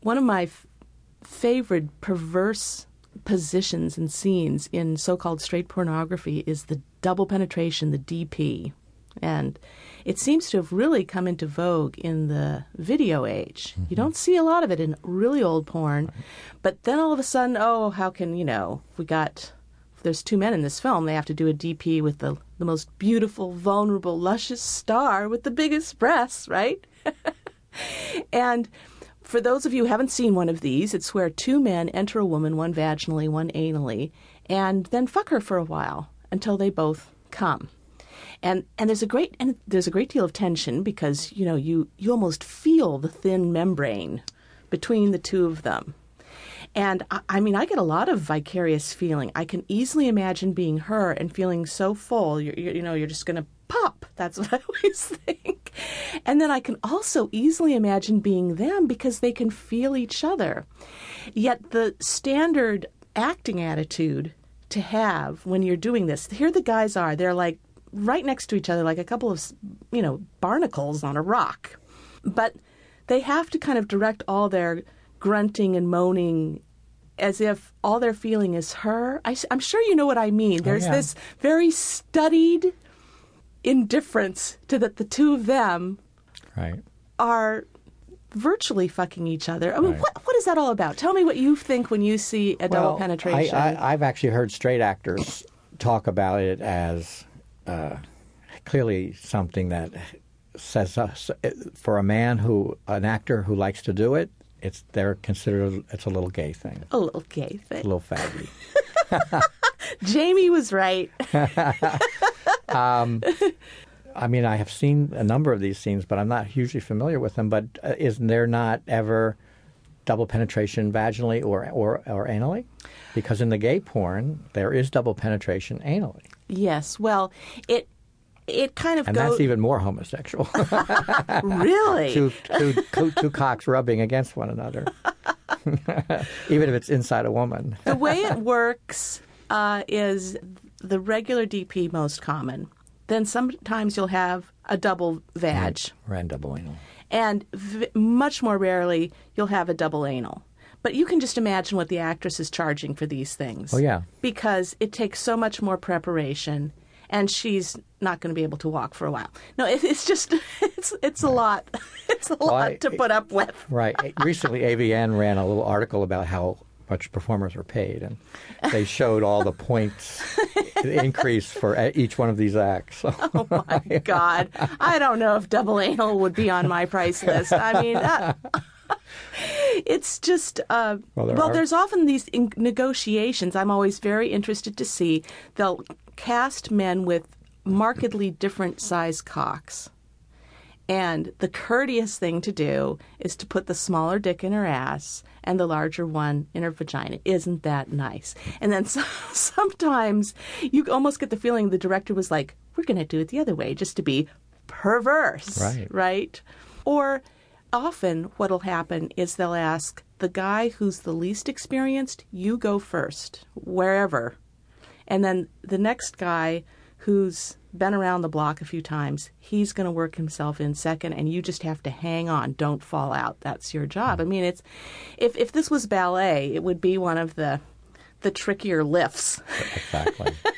one of my f- favorite perverse positions and scenes in so-called straight pornography is the double penetration, the DP. And it seems to have really come into vogue in the video age. You mm-hmm. don't see a lot of it in really old porn. But then all of a sudden, oh, how can, you know, we got, there's two men in this film, they have to do a DP with the, the most beautiful, vulnerable, luscious star with the biggest breasts, right? and for those of you who haven't seen one of these, it's where two men enter a woman, one vaginally, one anally, and then fuck her for a while until they both come. And and there's a great and there's a great deal of tension because you know you you almost feel the thin membrane between the two of them. And I, I mean, I get a lot of vicarious feeling. I can easily imagine being her and feeling so full. You're, you know, you're just going to pop. That's what I always think. And then I can also easily imagine being them because they can feel each other. Yet the standard acting attitude to have when you're doing this, here the guys are. They're like right next to each other, like a couple of, you know, barnacles on a rock. But they have to kind of direct all their grunting and moaning as if all they're feeling is her. I, am sure you know what I mean. Oh, There's yeah. this very studied indifference to that the two of them Right. are virtually fucking each other. I mean, Right. what what is that all about? Tell me what you think when you see a double Well, penetration. I, I, I've actually heard straight actors talk about it as uh, clearly something that says us for a man who an actor who likes to do it. It's they're considered it's a little gay thing, a little gay thing a little faggy. Jamie was right. I mean, I have seen a number of these scenes, but I'm not hugely familiar with them. But uh, isn't there not ever double penetration vaginally or, or, or anally? Because in the gay porn, there is double penetration anally. yes. Well, it it kind of And goes that's even more homosexual. really. two, two, two, two cocks rubbing against one another. even if it's inside a woman. the way it works uh, is the regular DP most common. Then sometimes you'll have a double vag, Ran double anal. and v- much more rarely you'll have a double anal. But you can just imagine what the actress is charging for these things. Oh, yeah. because it takes so much more preparation, and she's not going to be able to walk for a while. No, it, it's just it's it's a lot. It's a lot I- to put up with. Right. Recently, AVN ran a little article about how much performers were paid, and they showed all the points increase for each one of these acts. So, Oh my God. I don't know if double anal would be on my price list. I mean, that, it's just, uh, Well, well, there are- there's often these in- negotiations. I'm always very interested to see. They'll cast men with markedly different size cocks. And the courteous thing to do is to put the smaller dick in her ass and the larger one in her vagina. Isn't that nice? And then so, sometimes you almost get the feeling the director was like, we're going to do it the other way just to be perverse. Right. Right? Or often what'll happen is they'll ask the guy who's the least experienced, you go first, wherever. And then the next guy who's been around the block a few times, he's going to work himself in second and you just have to hang on, don't fall out. That's your job. I mean, it's if if this was ballet, it would be one of the the trickier lifts. exactly.